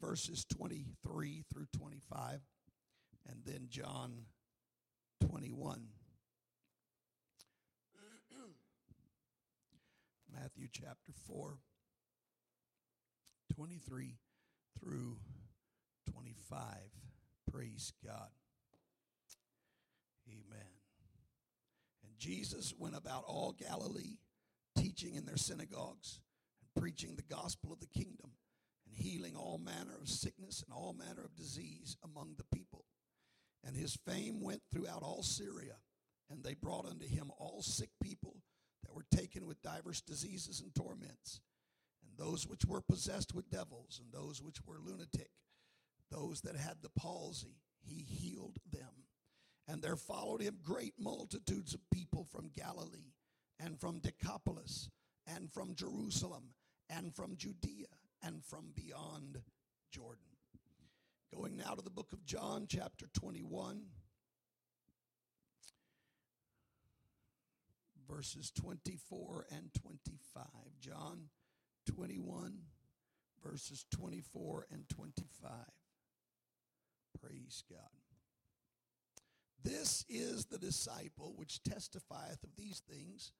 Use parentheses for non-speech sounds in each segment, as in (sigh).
verses 23 through 25, and then John 21. (clears throat) Matthew chapter 4, 23 through 25. Praise God. Amen. And Jesus went about all Galilee, teaching in their synagogues and preaching the gospel of the kingdom and healing all manner of sickness and all manner of disease among the people. And his fame went throughout all Syria, and they brought unto him all sick people that were taken with divers diseases and torments, and those which were possessed with devils, and those which were lunatic, those that had the palsy, he healed them. And there followed him great multitudes of people from Galilee, and from Decapolis, and from Jerusalem, and from Judea, and from beyond Jordan. Going now to the book of John, chapter 21. verses 24 and 25. John 21, verses 24 and 25. Praise God. This is the disciple which testifieth of these things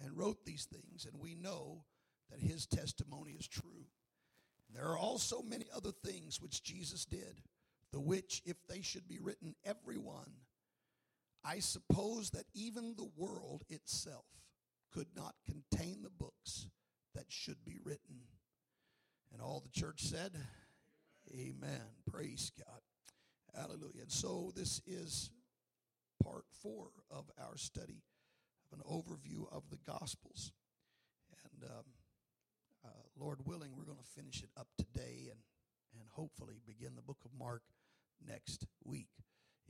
and wrote these things, and we know that his testimony is true. There are also many other things which Jesus did, the which, if they should be written, every one, I suppose that even the world itself could not contain the books that should be written. And all the church said, Amen. Praise God. Hallelujah. And so this is part four of our study of an overview of the Gospels. And um, uh, Lord willing, we're going to finish it up today and, and hopefully begin the book of Mark next week.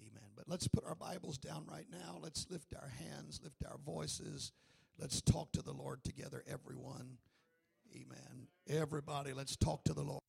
Amen. But let's put our Bibles down right now. Let's lift our hands, lift our voices. Let's talk to the Lord together, everyone. Amen. Everybody, let's talk to the Lord.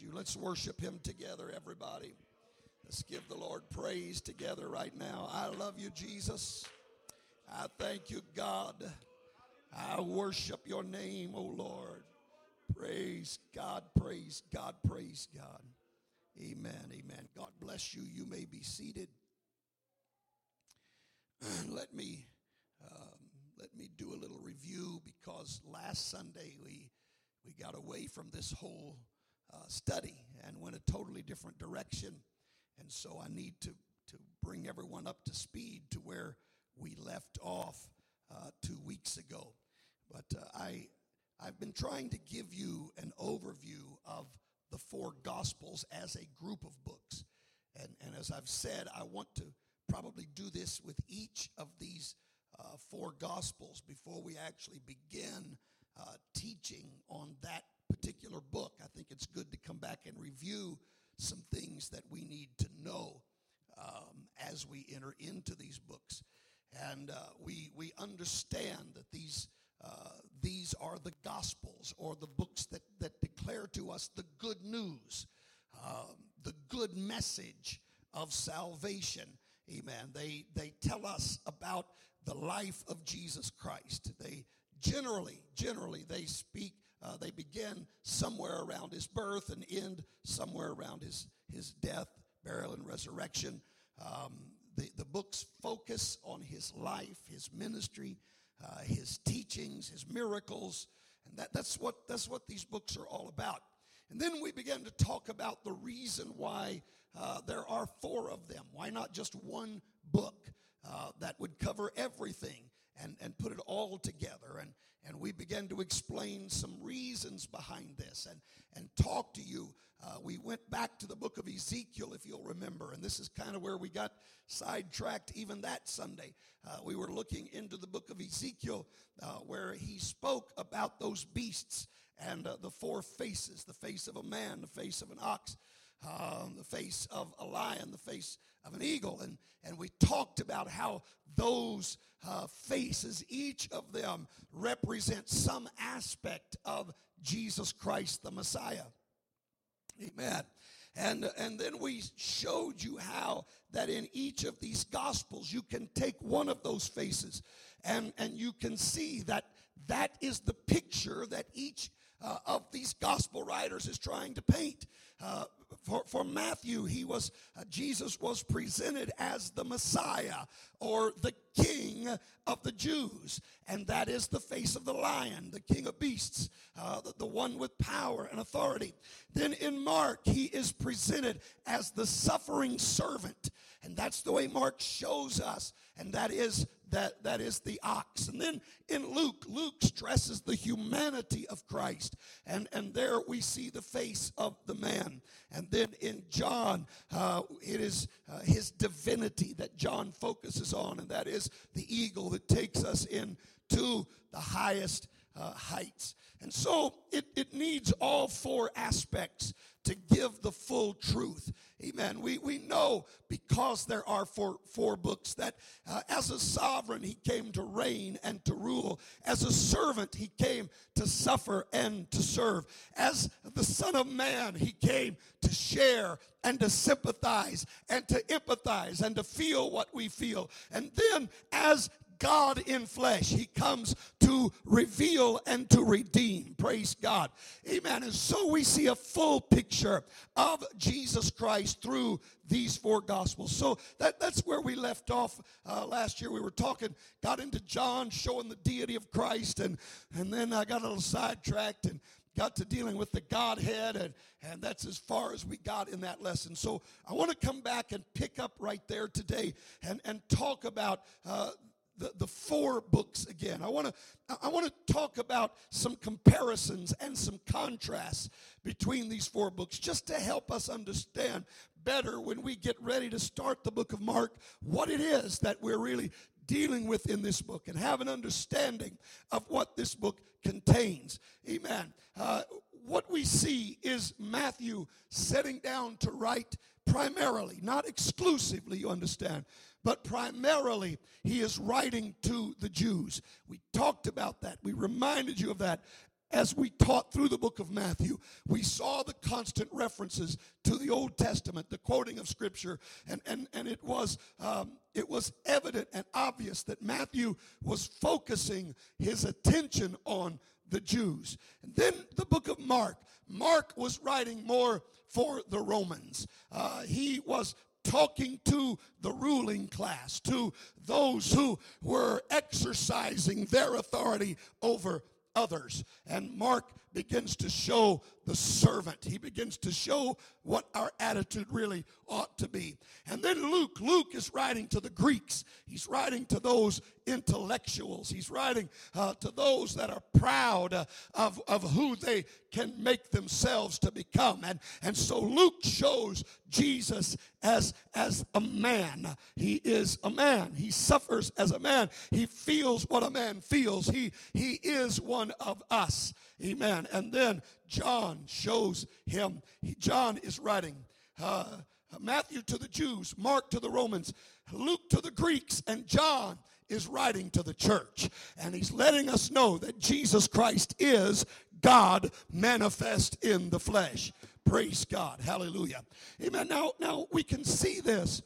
You. Let's worship him together, everybody. Let's give the Lord praise together right now. I love you, Jesus. I thank you, God. I worship your name, O Lord. Praise God, praise God, praise God. Amen, amen. God bless you. You may be seated. (clears throat) let me um, let me do a little review because last Sunday we we got away from this whole uh, study and went a totally different direction. And so I need to, to bring everyone up to speed to where we left off uh, two weeks ago. But uh, I, I've been trying to give you an overview of the four Gospels as a group of books. And, and as I've said, I want to probably do this with each of these uh, four Gospels before we actually begin uh, teaching on that particular book, I think it's good to come back and review some things that we need to know um, as we enter into these books. And uh, we, we understand that these, uh, these are the Gospels or the books that, that declare to us the good news, um, the good message of salvation. Amen. They, they tell us about the life of Jesus Christ. They generally, generally, they speak, uh, they begin somewhere around his birth and end somewhere around his, his death, burial, and resurrection. Um, the, the books focus on his life, his ministry, uh, his teachings, his miracles, and that, that's, what, that's what these books are all about. And then we began to talk about the reason why uh, there are four of them. Why not just one book uh, that would cover everything and, and put it all together? And, and we began to explain some reasons behind this and, and talk to you. Uh, we went back to the book of Ezekiel, if you'll remember, and this is kind of where we got sidetracked even that Sunday. Uh, we were looking into the book of Ezekiel uh, where he spoke about those beasts and uh, the four faces the face of a man, the face of an ox, um, the face of a lion, the face of an eagle. And, and we talked about how those uh, faces, each of them, represents some aspect of Jesus Christ, the Messiah. Amen. And, and then we showed you how that in each of these gospels you can take one of those faces and, and you can see that that is the picture that each uh, of these gospel writers is trying to paint. Uh, for, for Matthew, he was uh, Jesus was presented as the Messiah or the King of the Jews, and that is the face of the lion, the King of beasts, uh, the, the one with power and authority. Then in Mark, he is presented as the suffering servant, and that's the way Mark shows us, and that is that, that is the ox. And then in Luke, Luke stresses the humanity of Christ. And, and there we see the face of the man. And then in John, uh, it is uh, his divinity that John focuses on, and that is the eagle that takes us into the highest uh, heights. And so it, it needs all four aspects to give the full truth. Amen. We, we know because there are four, four books that uh, as a sovereign he came to reign and to rule. As a servant he came to suffer and to serve. As the Son of Man he came to share and to sympathize and to empathize and to feel what we feel. And then as God in flesh. He comes to reveal and to redeem. Praise God. Amen. And so we see a full picture of Jesus Christ through these four gospels. So that, that's where we left off uh, last year. We were talking, got into John showing the deity of Christ, and, and then I got a little sidetracked and got to dealing with the Godhead, and, and that's as far as we got in that lesson. So I want to come back and pick up right there today and, and talk about uh, the, the four books again. I want to I want to talk about some comparisons and some contrasts between these four books just to help us understand better when we get ready to start the book of Mark what it is that we're really dealing with in this book and have an understanding of what this book contains. Amen. Uh, what we see is Matthew setting down to write primarily, not exclusively, you understand, but primarily he is writing to the Jews. We talked about that. We reminded you of that as we taught through the book of Matthew, we saw the constant references to the Old Testament, the quoting of Scripture, and, and, and it, was, um, it was evident and obvious that Matthew was focusing his attention on the Jews. And then the book of Mark, Mark was writing more for the Romans. Uh, he was talking to the ruling class, to those who were exercising their authority over others. And Mark begins to show the servant. He begins to show what our attitude really ought to be. And then Luke, Luke is writing to the Greeks. He's writing to those intellectuals. He's writing uh, to those that are proud uh, of, of who they can make themselves to become. And, and so Luke shows Jesus as, as a man. He is a man. He suffers as a man. He feels what a man feels. He, he is one of us. Amen. And then John shows him. John is writing uh, Matthew to the Jews, Mark to the Romans, Luke to the Greeks, and John is writing to the church. And he's letting us know that Jesus Christ is God manifest in the flesh. Praise God. Hallelujah. Amen. Now, now we can see this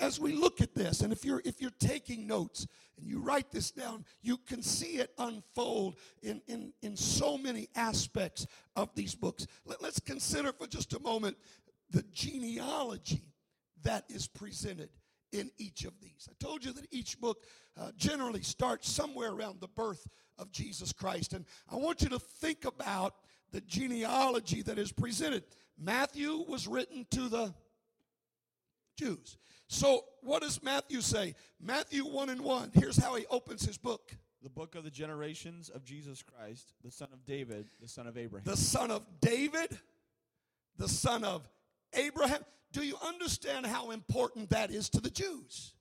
as we look at this, and if you're if you're taking notes and you write this down, you can see it unfold in, in, in so many aspects of these books. Let, let's consider for just a moment the genealogy that is presented in each of these. I told you that each book uh, generally starts somewhere around the birth of Jesus Christ. And I want you to think about the genealogy that is presented. Matthew was written to the Jews. So, what does Matthew say? Matthew 1 and 1. Here's how he opens his book The book of the generations of Jesus Christ, the son of David, the son of Abraham. The son of David, the son of Abraham. Do you understand how important that is to the Jews?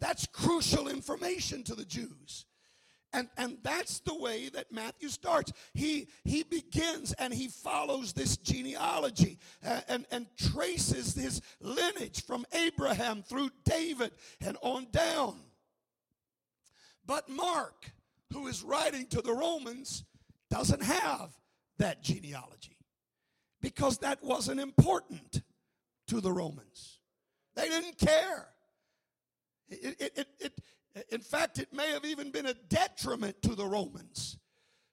That's crucial information to the Jews. And, and that's the way that Matthew starts. He, he begins and he follows this genealogy and, and, and traces his lineage from Abraham through David and on down. But Mark, who is writing to the Romans, doesn't have that genealogy because that wasn't important to the Romans. They didn't care. It, it, it, in fact, it may have even been a detriment to the Romans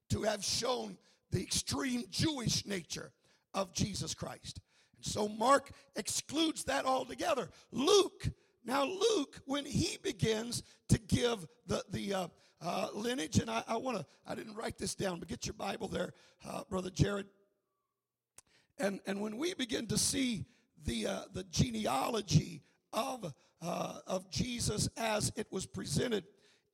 to have shown the extreme Jewish nature of Jesus Christ. And so Mark excludes that altogether. Luke, now Luke, when he begins to give the, the uh, uh, lineage, and I, I want to, I didn't write this down, but get your Bible there, uh, Brother Jared. And, and when we begin to see the, uh, the genealogy of uh, of Jesus as it was presented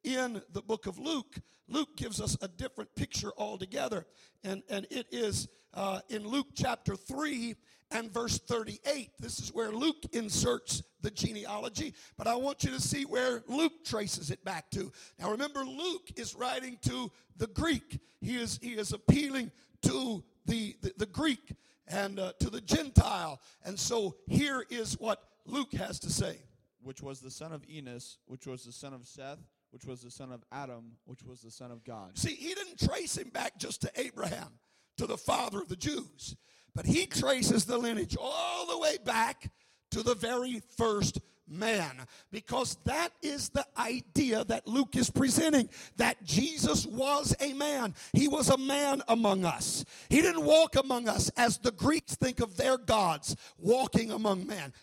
in the book of Luke. Luke gives us a different picture altogether. And, and it is uh, in Luke chapter 3 and verse 38. This is where Luke inserts the genealogy, but I want you to see where Luke traces it back to. Now remember, Luke is writing to the Greek, he is, he is appealing to the, the, the Greek and uh, to the Gentile. And so here is what Luke has to say which was the son of Enos, which was the son of Seth, which was the son of Adam, which was the son of God. See, he didn't trace him back just to Abraham, to the father of the Jews, but he traces the lineage all the way back to the very first man because that is the idea that Luke is presenting that Jesus was a man. He was a man among us. He didn't walk among us as the Greeks think of their gods walking among man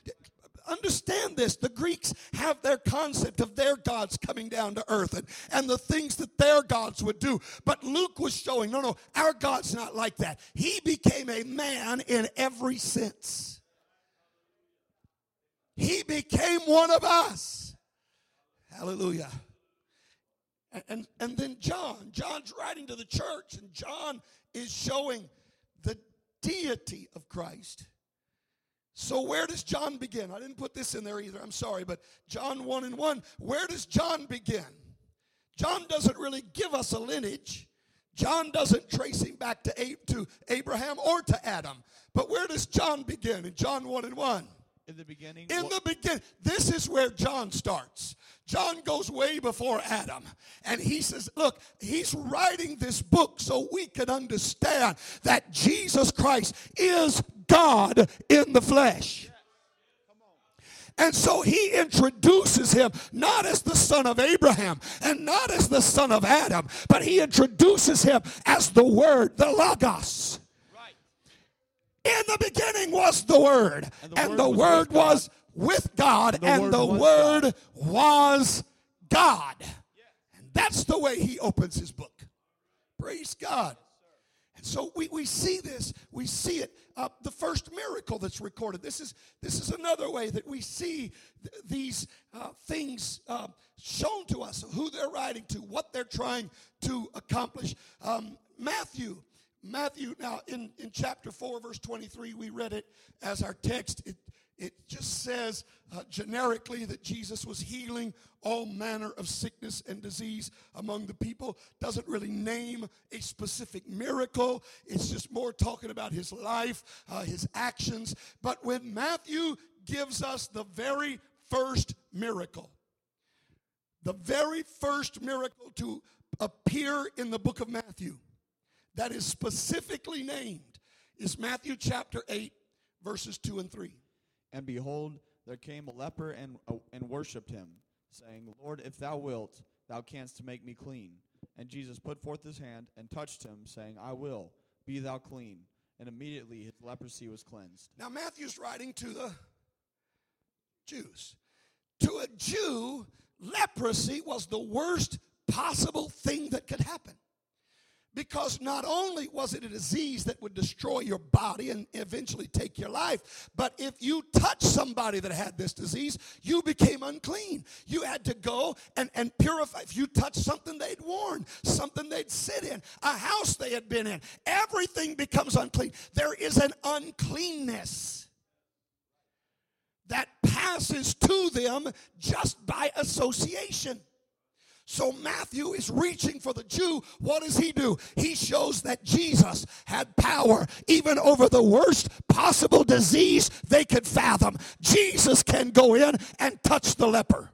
understand this. The Greeks have their concept of their gods coming down to earth and, and the things that their gods would do. But Luke was showing no, no, our God's not like that. He became a man in every sense. He became one of us. Hallelujah. And, and, and then John, John's writing to the church, and John is showing the deity of Christ so, where does John begin? I didn't put this in there either. I'm sorry, but John 1 and 1, where does John begin? John doesn't really give us a lineage. John doesn't trace him back to, to Abraham or to Adam. But where does John begin? In John 1 and 1. In the beginning. In the beginning. This is where John starts. John goes way before Adam. And he says, Look, he's writing this book so we can understand that Jesus Christ is God in the flesh. And so he introduces him not as the son of Abraham and not as the son of Adam, but he introduces him as the Word, the Logos. In the beginning was the Word, and the, word, was with God, and the Word was God. And that's the way he opens his book. Praise God. So we, we see this, we see it. Uh, the first miracle that's recorded. This is this is another way that we see th- these uh, things uh, shown to us, who they're writing to, what they're trying to accomplish. Um, Matthew, Matthew. Now in in chapter four, verse twenty three, we read it as our text. It it just says uh, generically that Jesus was healing all manner of sickness and disease among the people. Doesn't really name a specific miracle. It's just more talking about his life, uh, his actions. But when Matthew gives us the very first miracle, the very first miracle to appear in the book of Matthew that is specifically named is Matthew chapter 8, verses 2 and 3. And behold, there came a leper and, uh, and worshipped him, saying, Lord, if thou wilt, thou canst make me clean. And Jesus put forth his hand and touched him, saying, I will, be thou clean. And immediately his leprosy was cleansed. Now, Matthew's writing to the Jews. To a Jew, leprosy was the worst possible thing that could happen Because not only was it a disease that would destroy your body and eventually take your life, but if you touched somebody that had this disease, you became unclean. You had to go and, and purify. If you touched something they'd worn, something they'd sit in, a house they had been in, everything becomes unclean. There is an uncleanness that passes to them just by association. So Matthew is reaching for the Jew. What does he do? He shows that Jesus had power even over the worst possible disease they could fathom. Jesus can go in and touch the leper.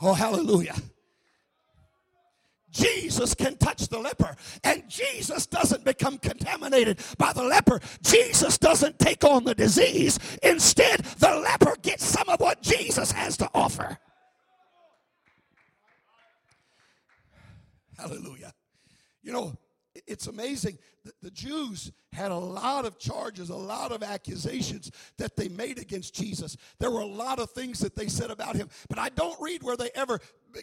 Oh, hallelujah. Jesus can touch the leper, and Jesus doesn't become contaminated by the leper. Jesus doesn't take on the disease. Instead, the leper gets some of what Jesus has to offer. Hallelujah. You know, it's amazing. The, Jews had a lot of charges, a lot of accusations that they made against Jesus. There were a lot of things that they said about him, but I don't read where they ever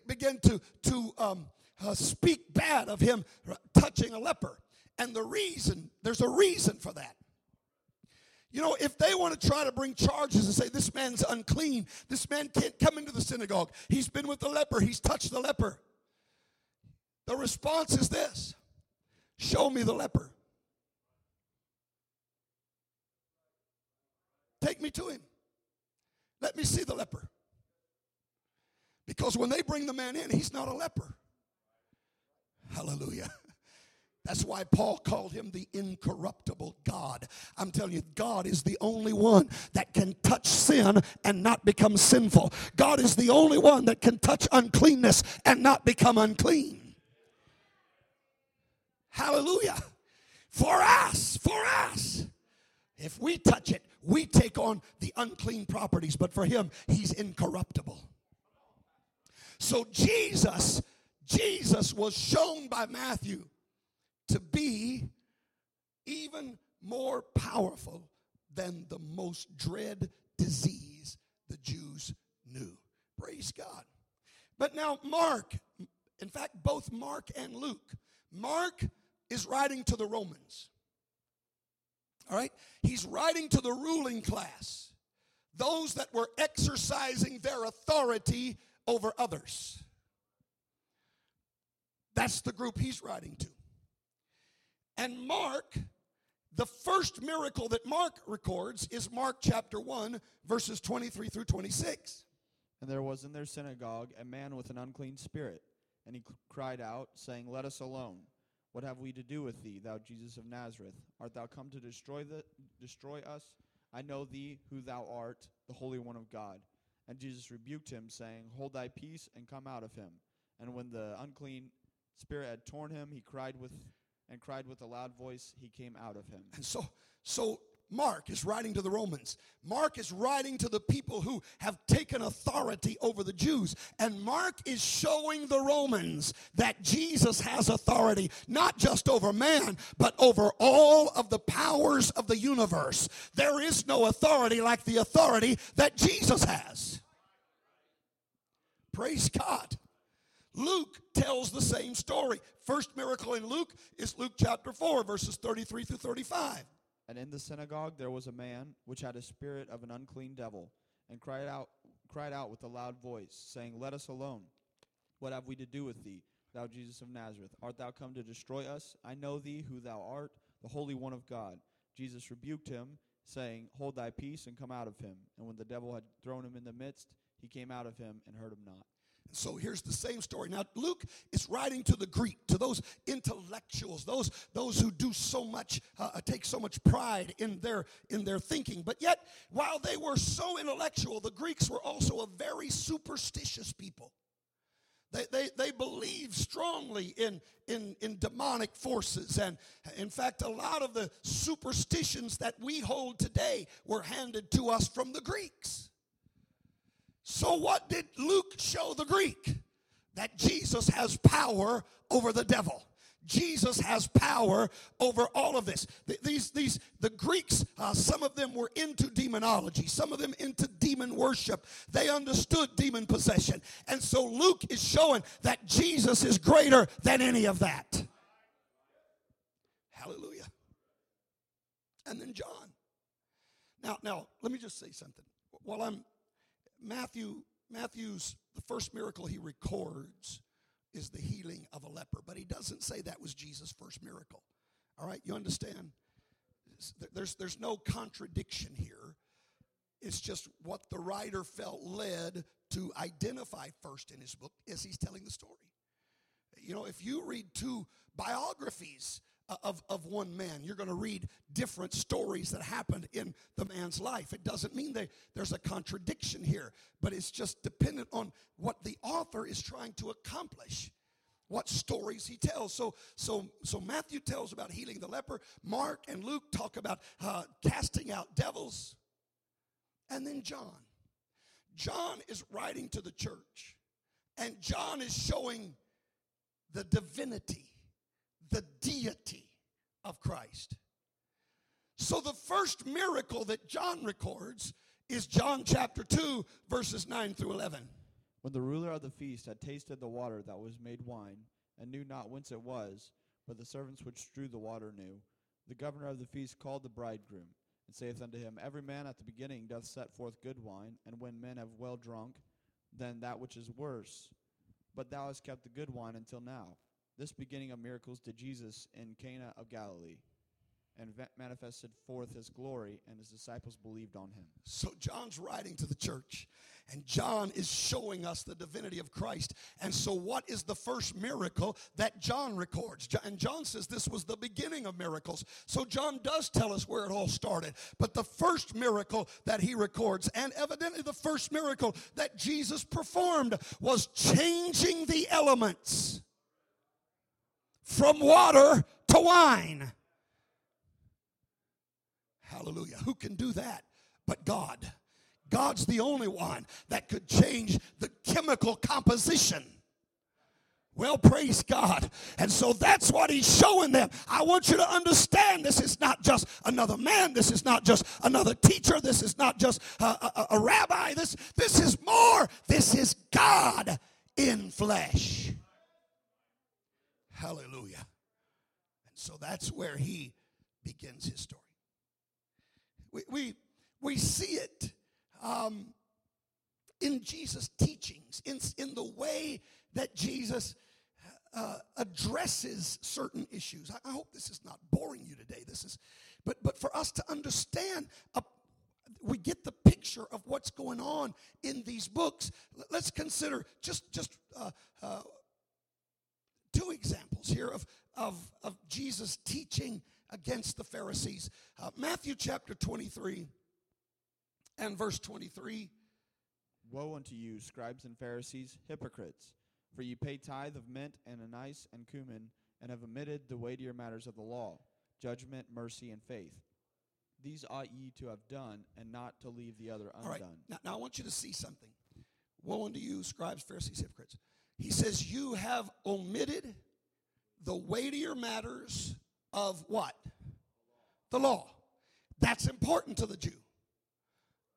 begin to, to um, uh, speak bad of him touching a leper. And the reason, there's a reason for that. You know, if they want to try to bring charges and say this man's unclean, this man can't come into the synagogue, he's been with the leper, he's touched the leper. The response is this Show me the leper. Take me to him. Let me see the leper. Because when they bring the man in, he's not a leper. Hallelujah. (laughs) That's why Paul called him the incorruptible God. I'm telling you, God is the only one that can touch sin and not become sinful. God is the only one that can touch uncleanness and not become unclean. Hallelujah. For us, for us. If we touch it, we take on the unclean properties, but for him, he's incorruptible. So Jesus, Jesus was shown by Matthew to be even more powerful than the most dread disease the Jews knew. Praise God. But now, Mark, in fact, both Mark and Luke, Mark is writing to the Romans. All right? He's writing to the ruling class, those that were exercising their authority over others. That's the group he's writing to. And Mark, the first miracle that Mark records is Mark chapter 1, verses 23 through 26. And there was in their synagogue a man with an unclean spirit, and he cried out, saying, Let us alone. What have we to do with thee, thou Jesus of Nazareth? Art thou come to destroy the destroy us? I know thee who thou art, the Holy One of God. And Jesus rebuked him, saying, Hold thy peace and come out of him. And when the unclean spirit had torn him, he cried with and cried with a loud voice, he came out of him. And so so Mark is writing to the Romans. Mark is writing to the people who have taken authority over the Jews. And Mark is showing the Romans that Jesus has authority, not just over man, but over all of the powers of the universe. There is no authority like the authority that Jesus has. Praise God. Luke tells the same story. First miracle in Luke is Luke chapter 4, verses 33 through 35. And in the synagogue there was a man which had a spirit of an unclean devil, and cried out cried out with a loud voice, saying, Let us alone. What have we to do with thee, thou Jesus of Nazareth? Art thou come to destroy us? I know thee who thou art, the Holy One of God. Jesus rebuked him, saying, Hold thy peace and come out of him. And when the devil had thrown him in the midst, he came out of him and hurt him not. So here's the same story. Now Luke is writing to the Greek, to those intellectuals, those those who do so much, uh, uh, take so much pride in their in their thinking. But yet, while they were so intellectual, the Greeks were also a very superstitious people. They, they, they believed strongly in, in, in demonic forces. And in fact, a lot of the superstitions that we hold today were handed to us from the Greeks. So, what did Luke show the Greek? That Jesus has power over the devil. Jesus has power over all of this. These, these, the Greeks, uh, some of them were into demonology, some of them into demon worship. They understood demon possession. And so Luke is showing that Jesus is greater than any of that. Hallelujah. And then John. Now, now, let me just say something. While I'm Matthew, Matthew's the first miracle he records is the healing of a leper, but he doesn't say that was Jesus' first miracle. All right, you understand? There's, there's no contradiction here. It's just what the writer felt led to identify first in his book as he's telling the story. You know, if you read two biographies of, of one man. You're going to read different stories that happened in the man's life. It doesn't mean they, there's a contradiction here, but it's just dependent on what the author is trying to accomplish. What stories he tells. So, so, so Matthew tells about healing the leper. Mark and Luke talk about uh, casting out devils. And then John. John is writing to the church, and John is showing the divinity the deity of Christ. So the first miracle that John records is John chapter 2, verses 9 through 11. When the ruler of the feast had tasted the water that was made wine, and knew not whence it was, but the servants which drew the water knew, the governor of the feast called the bridegroom, and saith unto him, Every man at the beginning doth set forth good wine, and when men have well drunk, then that which is worse. But thou hast kept the good wine until now. This beginning of miracles did Jesus in Cana of Galilee and manifested forth his glory, and his disciples believed on him. So, John's writing to the church, and John is showing us the divinity of Christ. And so, what is the first miracle that John records? And John says this was the beginning of miracles. So, John does tell us where it all started. But the first miracle that he records, and evidently the first miracle that Jesus performed, was changing the elements from water to wine. Hallelujah. Who can do that but God? God's the only one that could change the chemical composition. Well, praise God. And so that's what he's showing them. I want you to understand this is not just another man. This is not just another teacher. This is not just a, a, a rabbi. This, this is more. This is God in flesh. Hallelujah. And so that's where he begins his story. We, we, we see it um, in Jesus' teachings, in, in the way that Jesus uh, addresses certain issues. I, I, hope this is not boring you today. This is, but but for us to understand, a, we get the picture of what's going on in these books. Let's consider just just uh, uh, two examples here of, of, of Jesus teaching against the Pharisees. Uh, Matthew chapter 23 and verse 23. Woe unto you, scribes and Pharisees, hypocrites! For ye pay tithe of mint and anise and cumin, and have omitted the weightier matters of the law, judgment, mercy, and faith. These ought ye to have done, and not to leave the other undone. All right. Now, now I want you to see something. Woe unto you, scribes, Pharisees, hypocrites! He says, You have omitted the weightier matters of what? The law. That's important to the Jew.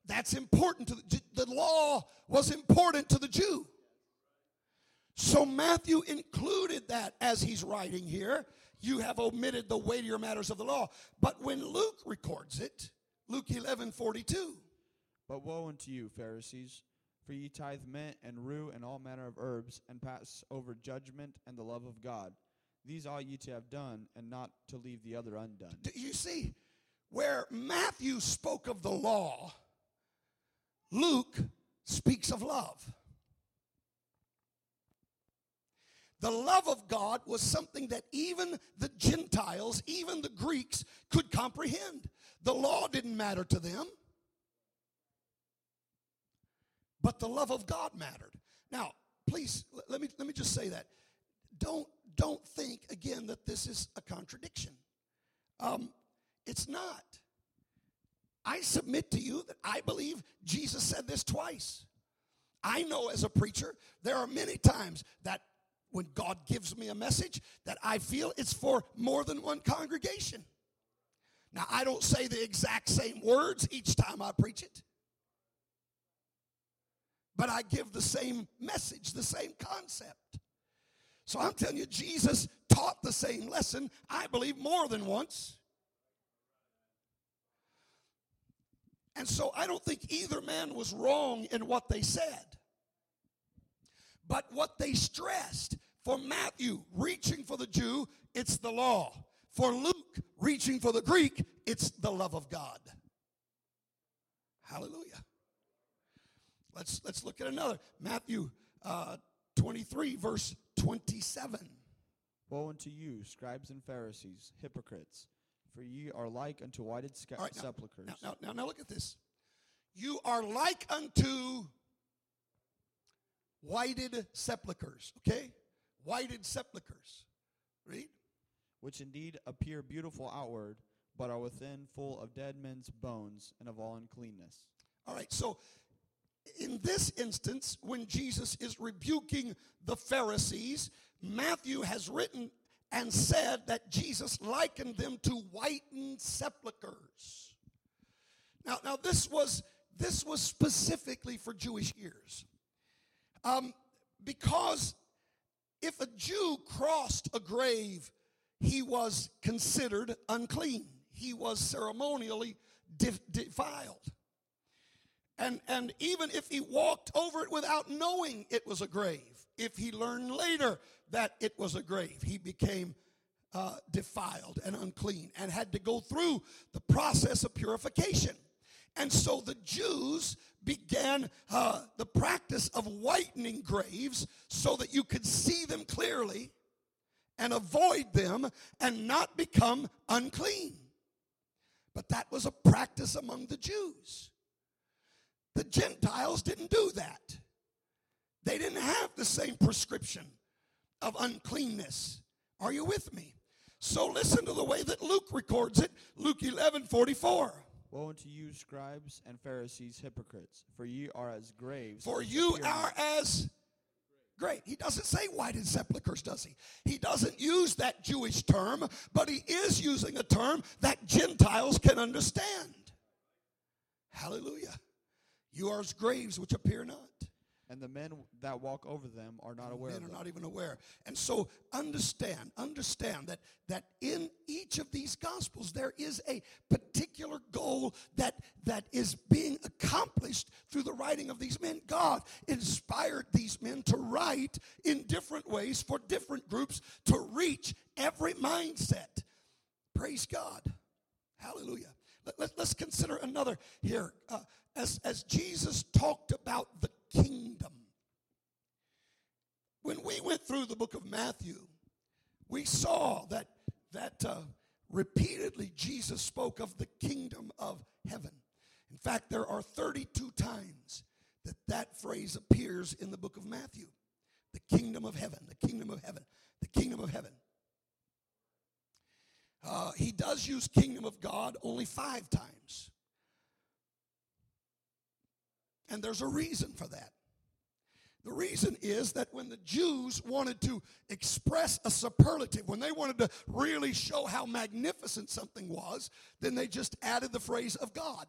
That's important to the the law was important to the Jew. So Matthew included that as he's writing here. You have omitted the weightier matters of the law. But when Luke records it, Luke 11 42. But woe unto you, Pharisees, for ye tithe mint and rue and all manner of herbs, and pass over judgment and the love of God. These ought ye to have done, and not to leave the other undone. Do you see where Matthew spoke of the law, Luke speaks of love. The love of God was something that even the Gentiles, even the Greeks, could comprehend. The law didn't matter to them but the love of God mattered. Now, please let me let me just say that. Don't don't think again that this is a contradiction. Um, it's not. I submit to you that I believe Jesus said this twice. I know as a preacher, there are many times that when God gives me a message that I feel it's for more than one congregation. Now, I don't say the exact same words each time I preach it but I give the same message, the same concept. So I'm telling you, Jesus taught the same lesson, I believe, more than once. And so I don't think either man was wrong in what they said. But what they stressed for Matthew, reaching for the Jew, it's the law. For Luke, reaching for the Greek, it's the love of God. Hallelujah. Let's, let's look at another. Matthew uh, 23, verse 27. Woe unto you, scribes and Pharisees, hypocrites, for ye are like unto whited sca- right, now, sepulchres. Now, now, now, now look at this. You are like unto whited sepulchres, okay? Whited sepulchres. Read. which indeed appear beautiful outward, but are within full of dead men's bones and of all uncleanness. All right, so in this instance, when Jesus is rebuking the Pharisees, Matthew has written and said that Jesus likened them to whitened sepulchres. Now, now this was this was specifically for Jewish ears, um, because if a Jew crossed a grave, he was considered unclean. He was ceremonially def- defiled. And, and even if he walked over it without knowing it was a grave, if he learned later that it was a grave, he became uh, defiled and unclean and had to go through the process of purification. And so the Jews began uh, the practice of whitening graves so that you could see them clearly and avoid them and not become unclean. But that was a practice among the Jews. The Gentiles didn't do that. They didn't have the same prescription of uncleanness. Are you with me? So listen to the way that Luke records it. Luke 11 44. Woe unto you, scribes and Pharisees, hypocrites, for ye are as graves. For you are as great. He doesn't say whited sepulchres, does he? He doesn't use that Jewish term, but he is using a term that Gentiles can understand. Hallelujah. You are as graves which appear not. and the men that walk over them are not aware Men are not even aware. And so understand, understand that that in each of these gospels there is a particular goal that that is being accomplished through the writing of these men. God inspired these men to write in different ways for different groups to reach every mindset. Praise God. Hallelujah. Let, us consider another here. Uh, as, as Jesus talked about the kingdom, when we went through the book of Matthew, we saw that, that uh, repeatedly Jesus spoke of the kingdom of heaven. In fact, there are 32 times that that phrase appears in the book of Matthew. The kingdom of heaven, the kingdom of heaven, the kingdom of heaven. Uh, he does use kingdom of God only five times. And there's a reason for that. The reason is that when the Jews wanted to express a superlative, when they wanted to really show how magnificent something was, then they just added the phrase of God.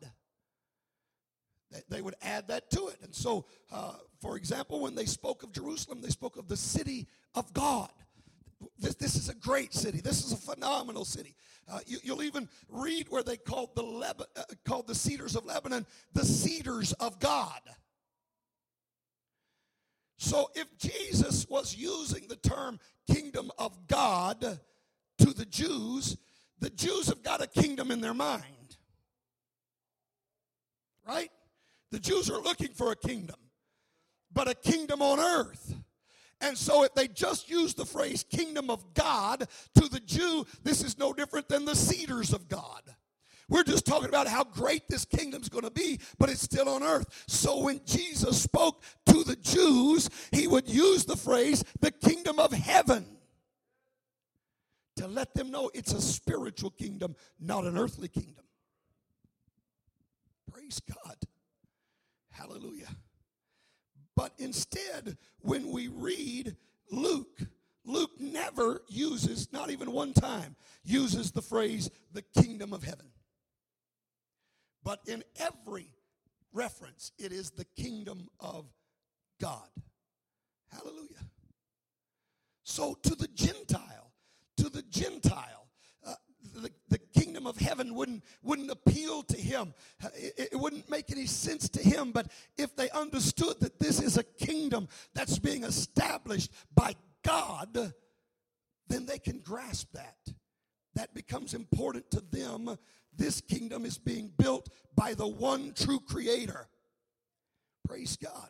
They, would add that to it. And so, uh, for example, when they spoke of Jerusalem, they spoke of the city of God. This, this is a great city. This is a phenomenal city. Uh, you, will even read where they called the uh, the cedars of Lebanon the cedars of God. So if Jesus was using the term kingdom of God to the Jews, the Jews have got a kingdom in their mind. Right? The Jews are looking for a kingdom, but a kingdom on earth. And so, if they just use the phrase kingdom of God to the Jew, this is no different than the cedars of God. We're just talking about how great this kingdom's going to be, but it's still on earth. So, when Jesus spoke to the Jews, he would use the phrase the kingdom of heaven to let them know it's a spiritual kingdom, not an earthly kingdom. Praise God. Hallelujah. But instead, when we read Luke, Luke never uses, not even one time, uses the phrase the kingdom of heaven. But in every reference, it is the kingdom of God. Hallelujah. So to the Gentile, to the Gentile. Uh, the, the kingdom of heaven wouldn't, wouldn't appeal to him. It, it wouldn't make any sense to him. But if they understood that this is a kingdom that's being established by God, then they can grasp that. That becomes important to them. This kingdom is being built by the one true creator. Praise God.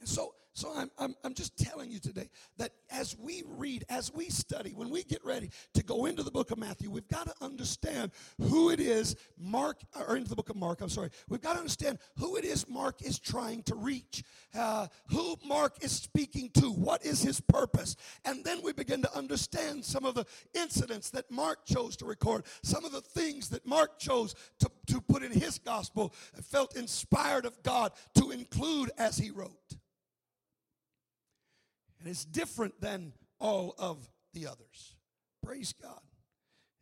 And so, so I'm, I'm, I'm just telling you today that as we read, as we study, when we get ready to go into the book of Matthew, we've got to understand who it is Mark, or into the book of Mark, I'm sorry. We've got to understand who it is Mark is trying to reach, uh, who Mark is speaking to, what is his purpose. And then we begin to understand some of the incidents that Mark chose to record, some of the things that Mark chose to, to put in his gospel, felt inspired of God to include as he wrote. And it's different than all of the others. Praise God.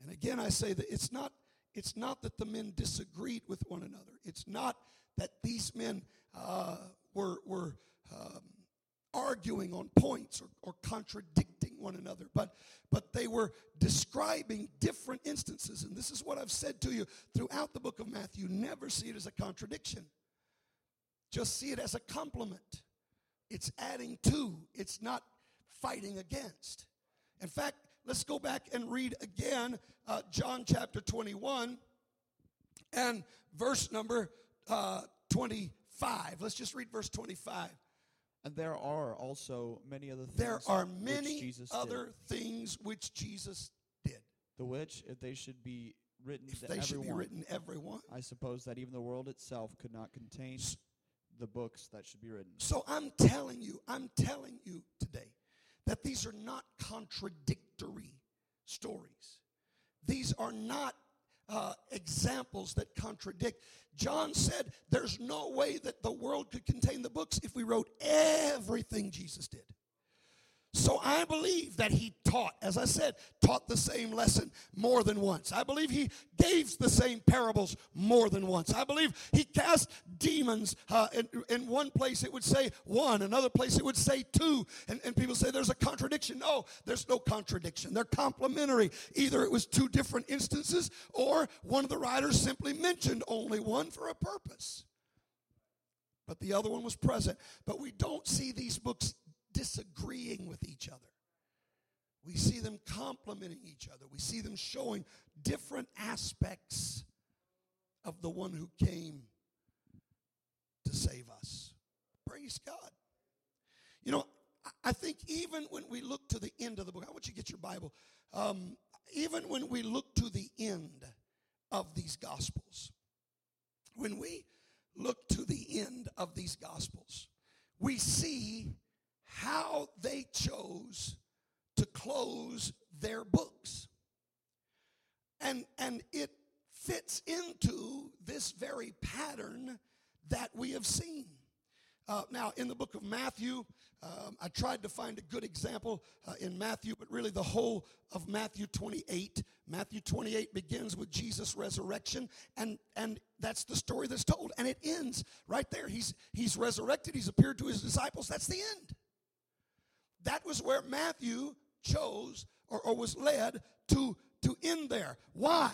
And again, I say that it's not, it's not that the men disagreed with one another. It's not that these men uh, were, were um, arguing on points or, or contradicting one another, but, but they were describing different instances. And this is what I've said to you throughout the book of Matthew. Never see it as a contradiction, just see it as a complement. It's adding to, it's not fighting against. In fact, let's go back and read again uh, John chapter 21 and verse number uh, 25. Let's just read verse 25. And there are also many other things There are which many Jesus other did, things which Jesus did. the which, if they should be written If to they should be written, everyone. I suppose that even the world itself could not contain S- the books that should be written. So I'm telling you, I'm telling you today that these are not contradictory stories. These are not uh, examples that contradict. John said there's no way that the world could contain the books if we wrote everything Jesus did. So I believe that he taught, as I said, taught the same lesson more than once. I believe he gave the same parables more than once. I believe he cast demons. Uh, in, in one place it would say one, another place it would say two. And, and people say there's a contradiction. No, there's no contradiction. They're complementary. Either it was two different instances or one of the writers simply mentioned only one for a purpose. But the other one was present. But we don't see these books disagreeing with each other. We see them complementing each other. We see them showing different aspects of the one who came to save us. Praise God. You know, I- I think even when we look to the end of the book, I want you to get your Bible. Um, even when we look to the end of these Gospels, when we look to the end of these Gospels, we see how they chose to close their books. And, and it fits into this very pattern that we have seen. Uh, now, in the book of Matthew, um, I tried to find a good example uh, in Matthew, but really the whole of Matthew 28. Matthew 28 begins with Jesus' resurrection, and, and that's the story that's told. And it ends right there. He's, he's resurrected, he's appeared to his disciples. That's the end. That was where Matthew chose or, or was led to, to end there. Why?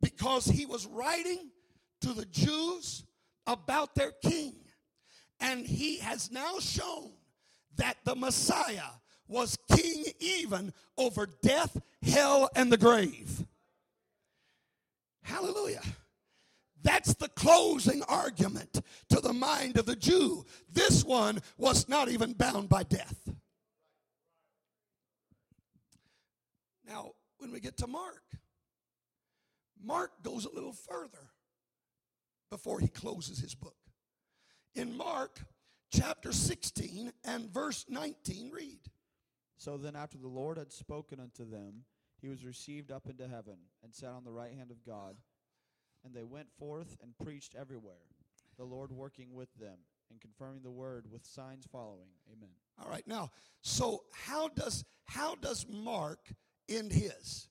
Because he was writing to the Jews about their king. And he has now shown that the Messiah was king even over death, hell, and the grave. Hallelujah. That's the closing argument to the mind of the Jew. This one was not even bound by death. Now, when we get to Mark, Mark goes a little further before he closes his book. In Mark chapter 16 and verse 19, read. So then, after the Lord had spoken unto them, he was received up into heaven and sat on the right hand of God. And they went forth and preached everywhere, the Lord working with them and confirming the word with signs following. Amen. All right, now, so how does how does Mark end his?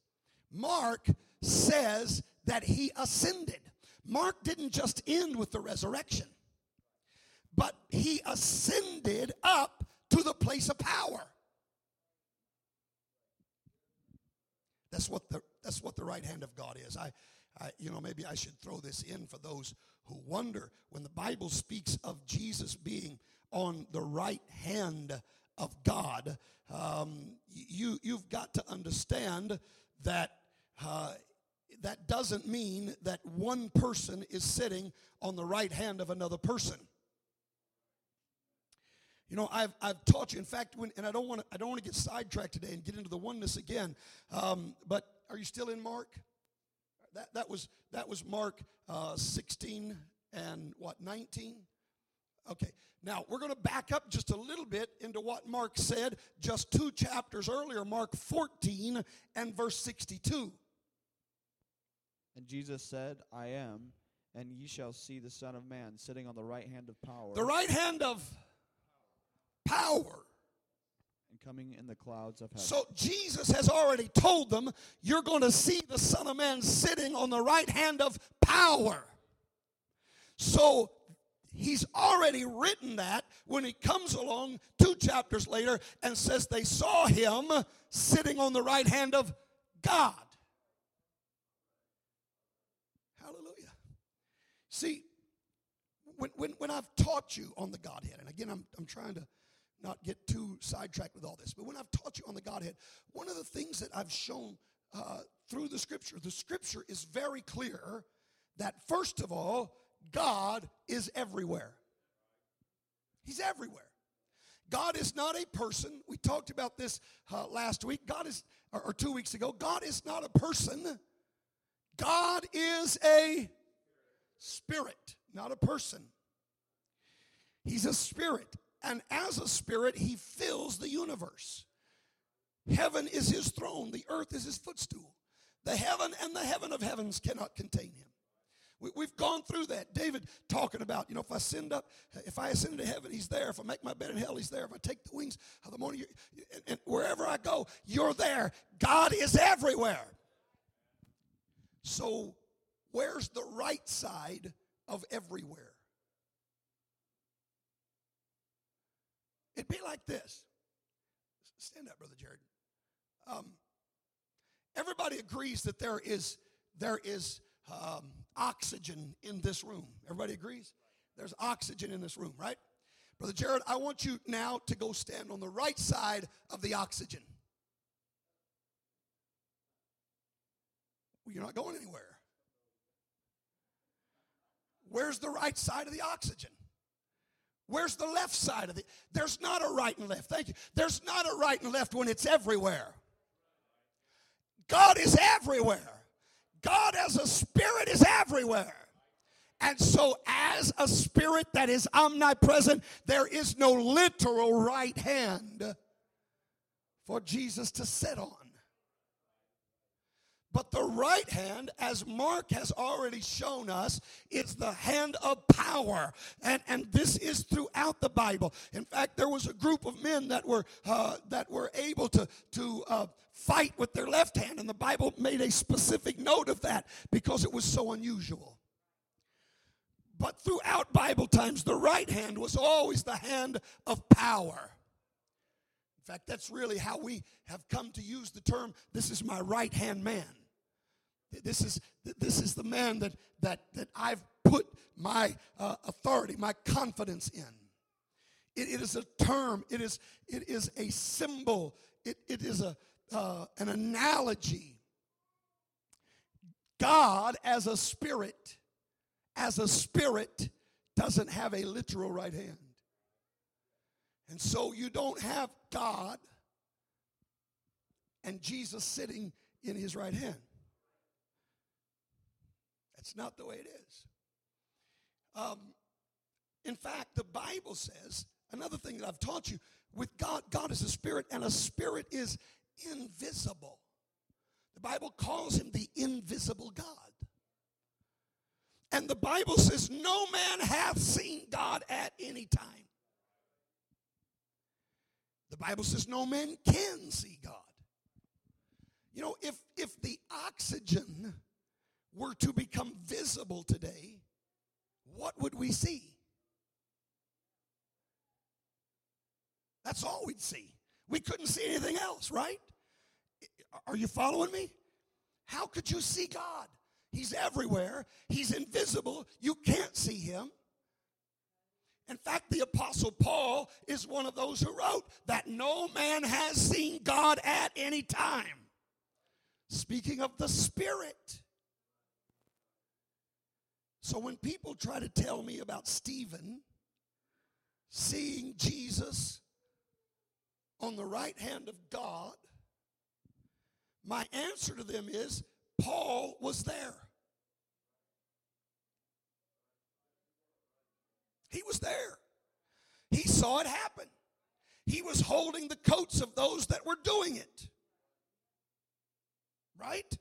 Mark says that he ascended. Mark didn't just end with the resurrection, but he ascended up to the place of power. That's what the that's what the right hand of God is. I, I you know maybe I should throw this in for those who wonder when the Bible speaks of Jesus being on the right hand of God. Um, you you've got to understand that. Uh, that doesn't mean that one person is sitting on the right hand of another person. You know, I've, I've taught you. In fact, when, and I don't want to I don't want to get sidetracked today and get into the oneness again. Um, but are you still in Mark? That that was that was Mark uh, 16 and what 19. Okay, now we're going to back up just a little bit into what Mark said just two chapters earlier, Mark 14 and verse 62. And Jesus said, I am, and ye shall see the Son of Man sitting on the right hand of power. The right hand of power. And coming in the clouds of heaven. So Jesus has already told them, you're going to see the Son of Man sitting on the right hand of power. So he's already written that when he comes along two chapters later and says they saw him sitting on the right hand of God. Hallelujah. See, when, when, when I've taught you on the Godhead, and again, I'm, I'm trying to not get too sidetracked with all this, but when I've taught you on the Godhead, one of the things that I've shown uh, through the scripture, the scripture is very clear that first of all, God is everywhere. He's everywhere. God is not a person. We talked about this uh, last week. God is, or, or two weeks ago. God is not a person. God is a spirit, not a person. He's a spirit. And as a spirit, he fills the universe. Heaven is his throne, the earth is his footstool. The heaven and the heaven of heavens cannot contain him. We, have gone through that. David talking about, you know, if I send up, if I ascend to heaven, he's there. If I make my bed in hell, he's there. If I take the wings of the morning, and, and wherever I go, you're there. God is everywhere. So Where's the right side of everywhere? It'd be like this. Stand up, Brother Jared. Um, everybody agrees that there is there is um, oxygen in this room. Everybody agrees? There's oxygen in this room, right? Brother Jared, I want you now to go stand on the right side of the oxygen. Well, you're not going anywhere. Where's the right side of the oxygen? Where's the left side of the? There's not a right and left. Thank you. There's not a right and left when it's everywhere. God is everywhere. God as a spirit is everywhere. And so, as a spirit that is omnipresent, there is no literal right hand for Jesus to sit on. But the right hand, as Mark has already shown us, is the hand of power. And, and this is throughout the Bible. In fact, there was a group of men that were, uh, that were able to, to uh, fight with their left hand. And the Bible made a specific note of that because it was so unusual. But throughout Bible times, the right hand was always the hand of power. In fact, that's really how we have come to use the term, this is my right hand man. This is, this is the man that, that, that I've put my uh, authority, my confidence in. It, it is a term, it is, it is a symbol, it, it is a, uh, an analogy. God, as a spirit, as a spirit, doesn't have a literal right hand. And so you don't have God and Jesus sitting in his right hand. That's not the way it is. Um, in fact, the Bible says, another thing that I've taught you, with God, God is a spirit, and a spirit is invisible. The Bible calls him the invisible God. And the Bible says, No man hath seen God at any time. The Bible says, No man can see God. You know, if, if the oxygen were to become visible today, what would we see? That's all we'd see. We couldn't see anything else, right? Are you following me? How could you see God? He's everywhere. He's invisible. You can't see him. In fact, the Apostle Paul is one of those who wrote that no man has seen God at any time. Speaking of the Spirit. So when people try to tell me about Stephen seeing Jesus on the right hand of God, my answer to them is Paul was there. He was there. He saw it happen. He was holding the coats of those that were doing it. Right?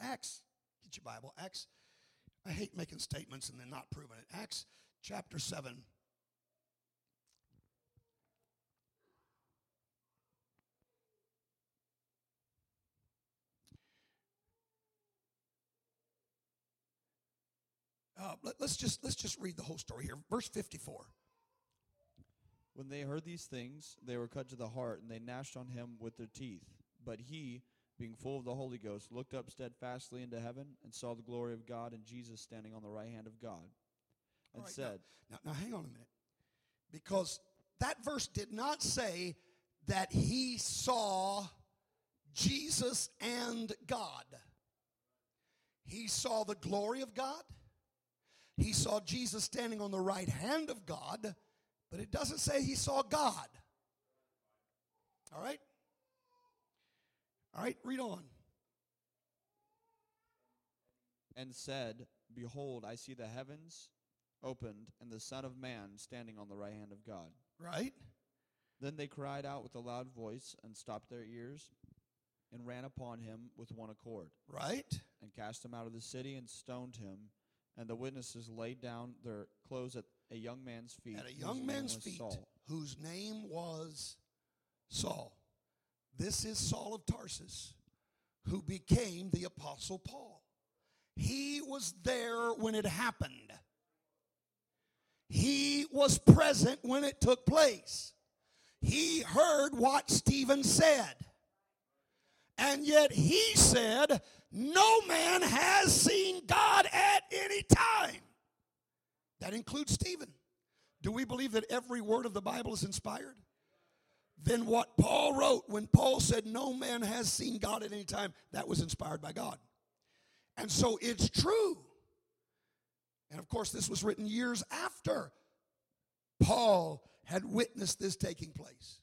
Acts, get your Bible. Acts, I hate making statements and then not proving it. Acts chapter 7. Uh, let, us just let's just read the whole story here. Verse 54. When they heard these things, they were cut to the heart, and they gnashed on him with their teeth. But he, being full of the Holy Ghost, looked up steadfastly into heaven and saw the glory of God and Jesus standing on the right hand of God, and right, said, now, now, now hang on a minute, because that verse did not say that he saw Jesus and God. He saw the glory of God. He saw Jesus standing on the right hand of God, but it doesn't say he saw God. All right? All right, read on. and said, Behold, I see the heavens opened, and the Son of Man standing on the right hand of God. Right? Then they cried out with a loud voice, and stopped their ears, and ran upon him with one accord, Right? and cast him out of the city, and stoned him. And the witnesses laid down their clothes at a young man's feet. At a young man's feet, Saul. whose name was Saul. This is Saul of Tarsus, who became the Apostle Paul. He was there when it happened. He was present when it took place. He heard what Stephen said. And yet he said, No man has seen God at any time. That includes Stephen. Do we believe that every word of the Bible is inspired? Then what Paul wrote when Paul said, No man has seen God at any time, that was inspired by God. And so it's true. And of course, this was written years after Paul had witnessed this taking place.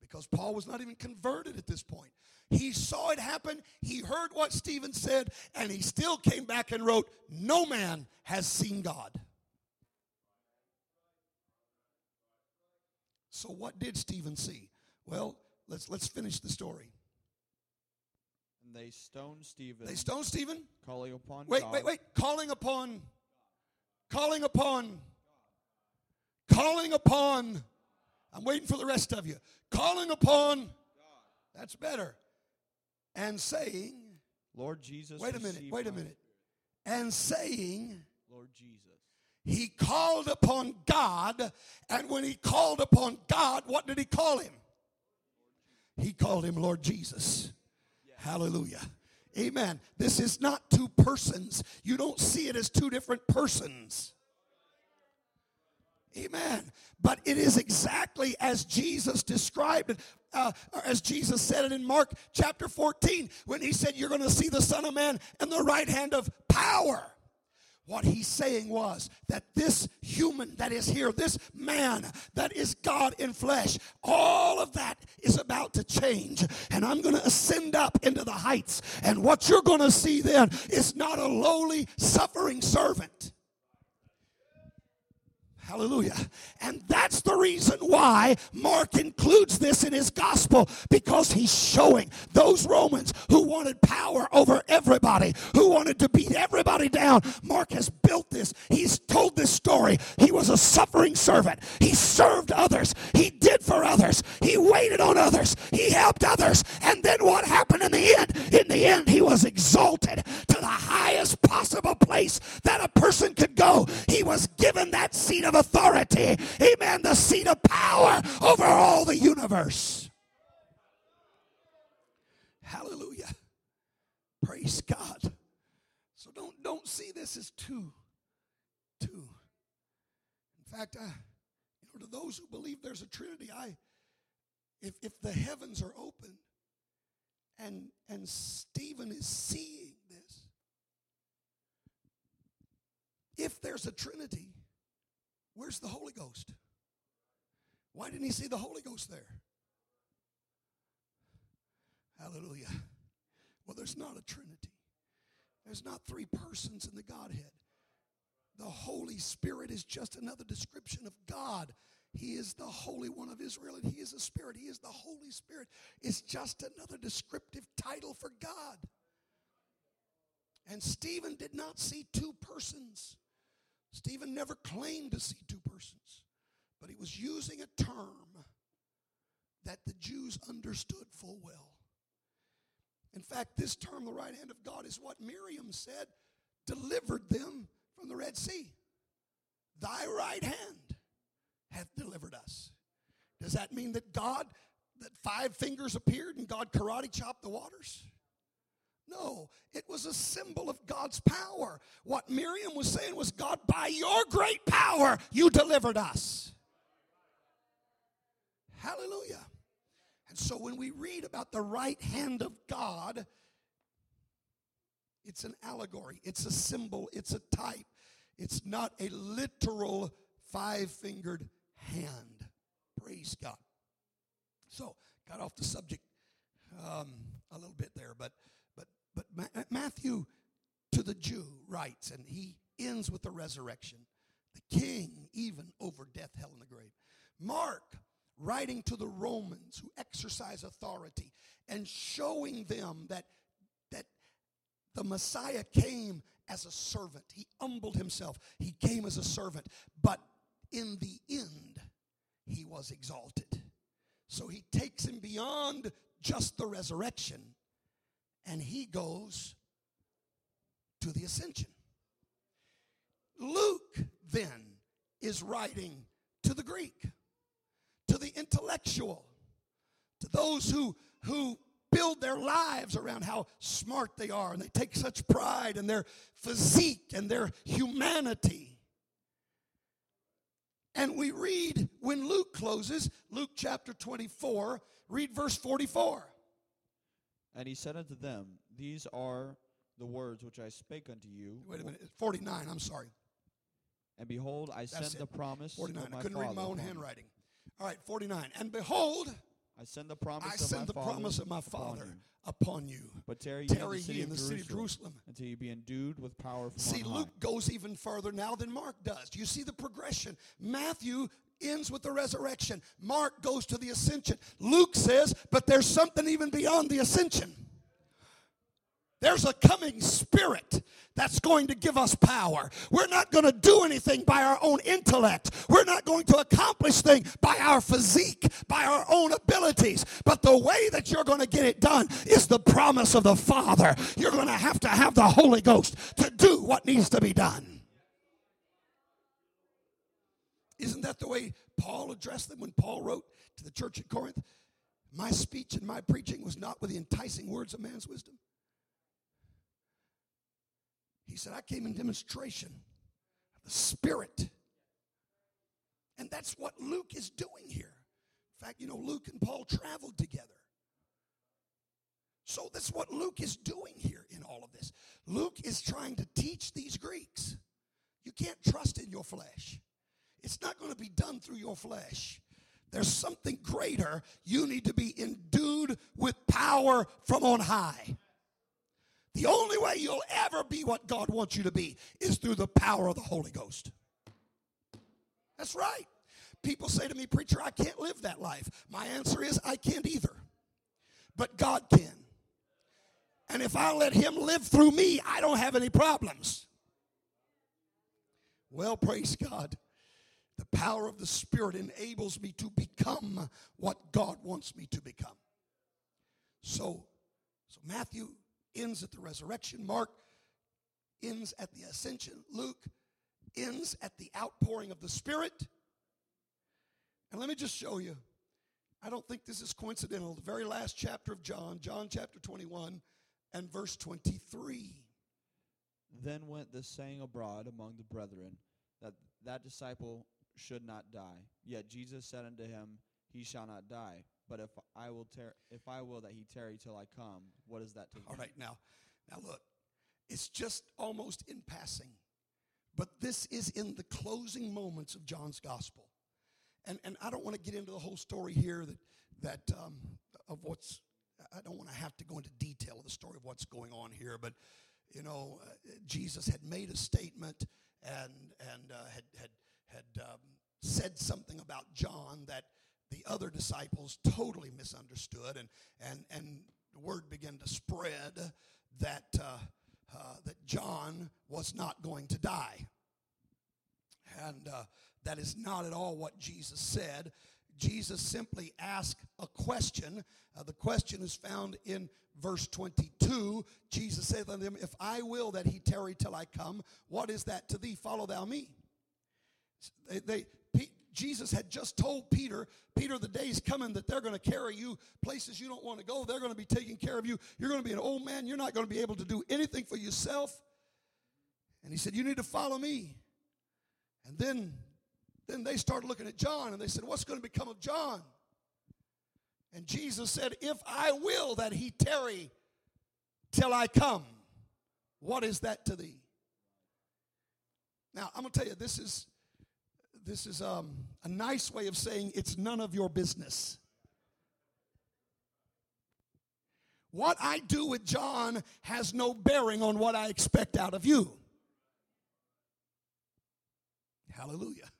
Because Paul was not even converted at this point. He saw it happen, he heard what Stephen said, and he still came back and wrote, No man has seen God. So what did Stephen see? Well, let's let's finish the story. And they stoned Stephen, They stoned Stephen. calling upon Wait, God. wait, wait. Calling upon calling upon calling upon I'm waiting for the rest of you. Calling upon That's better. And saying, Lord Jesus. wait a minute, wait a minute. And saying Lord Jesus. he called upon God, and when he called upon God, what did he call him? He called him Lord Jesus. Hallelujah. Amen. This is not two persons. You don't see it as two different persons. Amen. But it is exactly as Jesus described it, uh, as Jesus said it in Mark chapter 14, when he said, You're going to see the Son of Man in the right hand of power. What he's saying was that this human that is here, this man that is God in flesh, all of that is about to change. And I'm going to ascend up into the heights. And what you're going to see then is not a lowly, suffering servant. Hallelujah. And that's the reason why Mark includes this in his gospel because he's showing those Romans who wanted power over everybody, who wanted to beat everybody down. Mark has built this. He's told this story. He was a suffering servant. He served others. He did for others. He waited on others. He helped others. And then what happened in the end? In the end, he was exalted to the highest possible place that a person could go. He was given that seat of of authority. Amen. The seat of power over all the universe. Hallelujah. Praise God. So don't don't see this as too too. In fact, I, you know, to those who believe there's a Trinity, I if if the heavens are open and and Stephen is seeing this, if there's a Trinity, where's the Holy Ghost? Why didn't he see the Holy Ghost there? Hallelujah. Well, there's not a Trinity. There's not three persons in the Godhead. The Holy Spirit is just another description of God. He is the Holy One of Israel, and He is a Spirit. He is the Holy Spirit. It's just another descriptive title for God. And Stephen did not see two persons. Stephen never claimed to see two persons, but he was using a term that the Jews understood full well. In fact, this term, the right hand of God, is what Miriam said delivered them from the Red Sea. Thy right hand hath delivered us. Does that mean that God, that five fingers appeared and God karate chopped the waters? No, it was a symbol of God's power. What Miriam was saying was, God, by your great power, you delivered us. Hallelujah. And so when we read about the right hand of God, it's an allegory, it's a symbol, it's a type. It's not a literal five fingered hand. Praise God. So, got off the subject um, a little bit there, but but Ma- uh, Matthew to the Jew writes, and he ends with the resurrection, the King even over death, hell, and the grave. Mark writing to the Romans who exercise authority and showing them that, that the Messiah came as a servant. He humbled himself, he came as a servant, but in the end, he was exalted. So he takes him beyond just the resurrection and he goes to the ascension. Luke then is writing to the Greek to the intellectual, to those who, who build their lives around how smart they are and they take such pride in their physique and their humanity. And we read when Luke closes, Luke chapter 24, read verse 44. And he said unto them, These are the words which I spake unto you. Wait a minute, 49, I'm sorry. And behold, I That's send it. the promise 49, of my I couldn't read my own handwriting. All right, 49. And behold, I send the promise I of send my the promise of my Father upon you. But tarry, Tarry ye ye in the city, of, Jerusalem, until you be endued with power from See, on high. Luke goes even further now than Mark does. Do you see the progression? Matthew ends with the resurrection. Mark goes to the ascension. Luke says, but there's something even beyond the ascension. There's a coming spirit that's going to give us power. We're not going to do anything by our own intellect. We're not going to accomplish things by our physique, by our own abilities. But the way that you're going to get it done is the promise of the Father. You're going to have to have the Holy Ghost to do what needs to be done. Isn't that the way Paul addressed them when Paul wrote to the church at Corinth? My speech and my preaching was not with the enticing words of man's wisdom. He said, I came in demonstration of the Spirit. And that's what Luke is doing here. In fact, you know, Luke and Paul traveled together. So that's what Luke is doing here in all of this. Luke is trying to teach these Greeks you can't trust in your flesh, it's not going to be done through your flesh. There's something greater. You need to be endued with power from on high. The only way you'll ever be what God wants you to be is through the power of the Holy Ghost. That's right. People say to me, Preacher, I can't live that life. My answer is, I can't either. But God can. And if I let Him live through me, I don't have any problems. Well, praise God. The power of the Spirit enables me to become what God wants me to become. So, so Matthew ends at the resurrection. Mark ends at the ascension. Luke ends at the outpouring of the Spirit. And let me just show you. I don't think this is coincidental. The very last chapter of John, John chapter 21, and verse 23. Then went this saying abroad among the brethren, that that disciple should not die. Yet Jesus said unto him, He shall not die. But if I will tar- if I will that he tarry till I come, what is that to? All right, now, now look, it's just almost in passing, but this is in the closing moments of John's gospel, and and I don't want to get into the whole story here that that um, of what's. I don't want to have to go into detail of the story of what's going on here, but you know, uh, Jesus had made a statement and and uh, had had had um, said something about John that the other disciples totally misunderstood, and and and the word began to spread that uh, uh, that John was not going to die, and uh, that is not at all what Jesus said. Jesus simply asked a question. Uh, the question is found in verse 22. Jesus saith unto them, If I will that he tarry till I come, what is that to thee? Follow thou me. They, they, Jesus had just told Peter, Peter, the day's coming that they're going to carry you places you don't want to go. They're going to be taking care of you. You're going to be an old man. You're not going to be able to do anything for yourself. And he said, You need to follow me. And then, then they started looking at John and they said, What's going to become of John? And Jesus said, If I will that he tarry till I come, what is that to thee? Now, I'm going to tell you, this is this is um, a nice way of saying it's none of your business. What I do with John has no bearing on what I expect out of you. Hallelujah.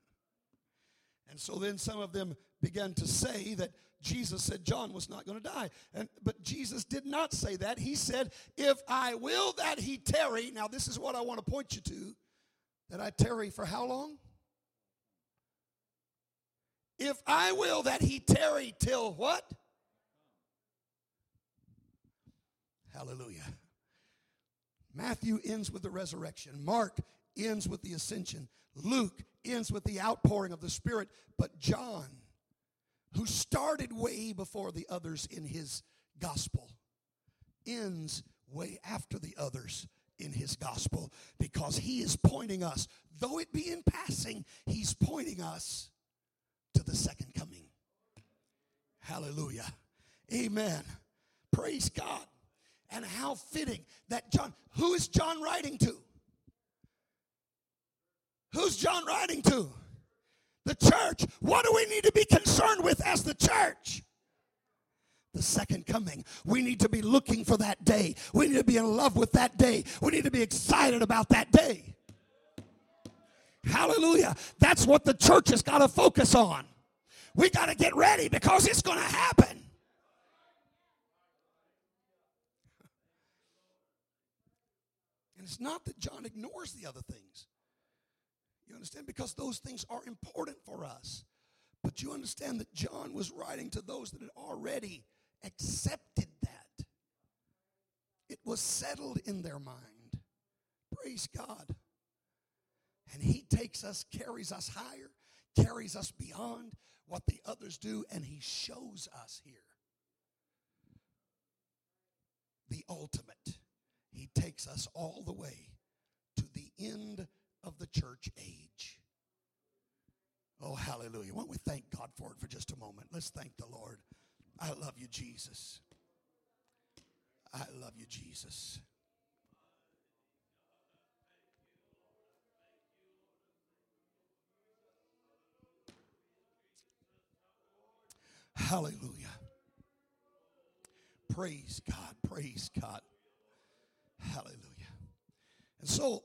And so then some of them began to say that Jesus said John was not going to die. And but Jesus did not say that. He said, "If I will that he tarry." Now this is what I want to point you to. That I tarry for how long? If I will that he tarry till what? Hallelujah. Matthew ends with the resurrection. Mark ends with the ascension. Luke ends with the outpouring of the Spirit. But John, who started way before the others in his gospel, ends way after the others in his gospel because he is pointing us, though it be in passing, he's pointing us to the second coming. Hallelujah. Amen. Praise God. And how fitting that John, who is John writing to? Who's John writing to? The church. What do we need to be concerned with as the church? The second coming. We need to be looking for that day. We need to be in love with that day. We need to be excited about that day. Hallelujah. That's what the church has got to focus on. We got to get ready because it's going to happen. (laughs) And it's not that John ignores the other things. You understand? Because those things are important for us. But you understand that John was writing to those that had already accepted that. It was settled in their mind. Praise God. And he takes us, carries us higher, carries us beyond what the others do, and he shows us here the ultimate. He takes us all the way to the end of the church age. Oh, hallelujah. Why don't we thank God for it for just a moment? Let's thank the Lord. I love you, Jesus. I love you, Jesus. Hallelujah. Praise God. Praise God. Hallelujah. And so,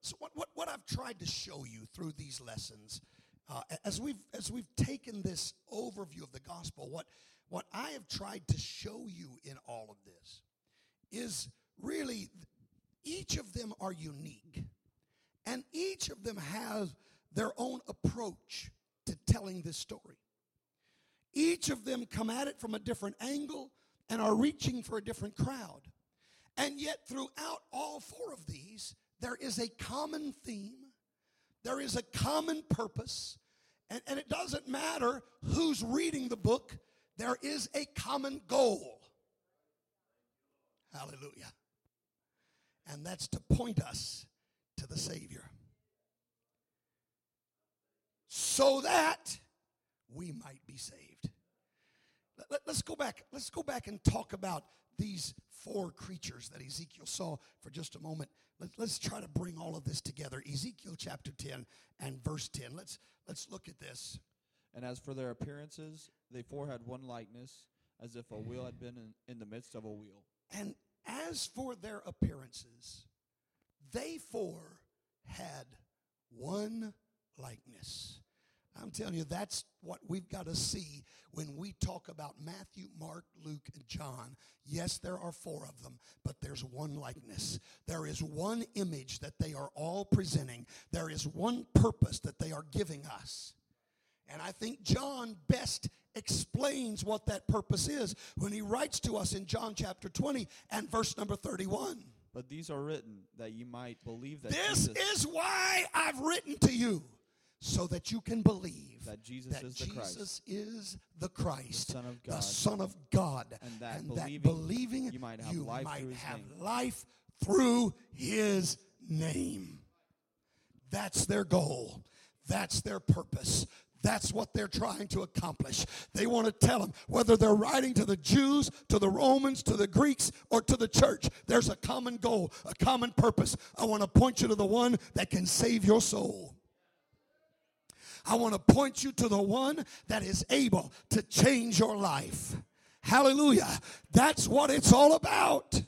so what, what, what I've tried to show you through these lessons, uh, as we've as we've taken this overview of the gospel, what what I have tried to show you in all of this is really each of them are unique, and each of them has their own approach to telling this story. Each of them come at it from a different angle and are reaching for a different crowd. And yet, throughout all four of these, there is a common theme, there is a common purpose, and, and it doesn't matter who's reading the book, there is a common goal. Hallelujah. and that's to point us to the Savior. So that we might be saved. Let, us go back. Let's go back and talk about these four creatures that Ezekiel saw for just a moment. Let, let's try to bring all of this together. Ezekiel chapter 10 and verse 10. Let's let's look at this. And as for their appearances, they four had one likeness, as if a wheel had been in, in the midst of a wheel. And as for their appearances, they four had one likeness. I'm telling you, that's what we've got to see when we talk about Matthew, Mark, Luke, and John. Yes, there are four of them, but there's one likeness. There is one image that they are all presenting. There is one purpose that they are giving us. And I think John best explains what that purpose is when he writes to us in John chapter 20 and verse number 31. But these are written that you might believe that This Jesus, is why I've written to you so that you can believe that Jesus that is the Jesus is the Christ, the Son of God, Son of God, and that believing, believing you might have you life might through have life through his name. That's their goal. That's their purpose. That's what they're trying to accomplish. They want to tell them whether they're writing to the Jews, to the Romans, to the Greeks, or to the church, there's a common goal, a common purpose. I want to point you to the one that can save your soul. I want to point you to the one that is able to change your life. Hallelujah. That's what it's all about.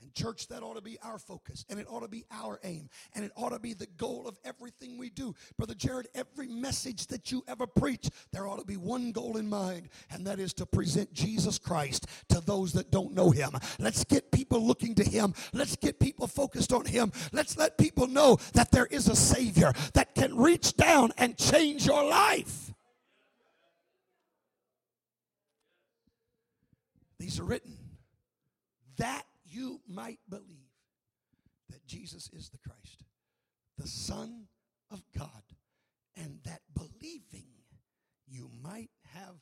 And, church, that ought to be our focus, and it ought to be our aim, and it ought to be the goal of everything we do. Brother Jared, every message that you ever preach, there ought to be one goal in mind, and that is to present Jesus Christ to those that don't know him. Let's get people looking to him. Let's get people focused on him. Let's let people know that there is a Savior that can reach down and change your life. These are written that you might believe that Jesus is the Christ, the Son of God, and that believing you might have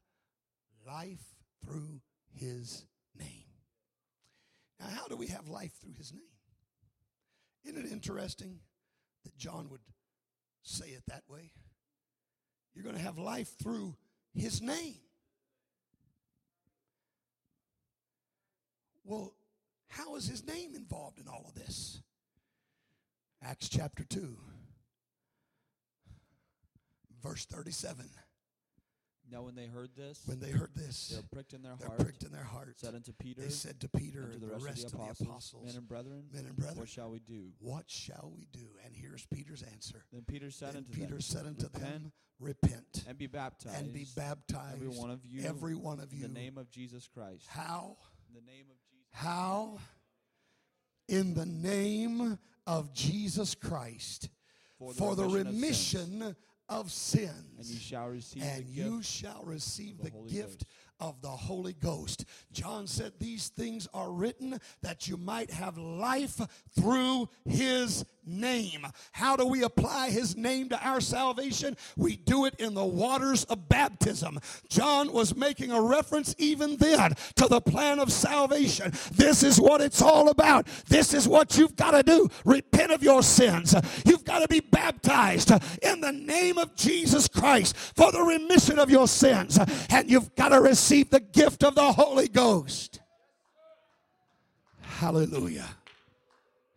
life through his name. Now, how do we have life through his name? Isn't it interesting that John would say it that way? You're going to have life through his name. Well, how is his name involved in all of this? Acts chapter 2, verse 37. Now, when they heard this, When they heard they this, were pricked in their heart, pricked in their hearts. said unto Peter, They said to Peter and to the rest, of the apostles, Men and brethren, Men and brethren, what shall we do? what shall we do? And here's Peter's answer. Then Peter said Then unto Peter them, said unto them, Repent Repent and be baptized, and be baptized, every one of you, every one of you, in the name of Jesus Christ. How? In the name of Jesus. How? In the name of Jesus Christ For the for the remission of sins. of sins. And you shall receive and the you gift shall receive of the the gift of the Holy Ghost. John said, These things are written that you might have life through his name. How do we apply his name to our salvation? We do it in the waters of baptism. John was making a reference even then to the plan of salvation. This is what it's all about. This is what you've got to do. Repent of your sins. You've got to be baptized in the name of Jesus Christ for the remission of your sins. And you've got to receive the gift of the Holy Ghost. Hallelujah.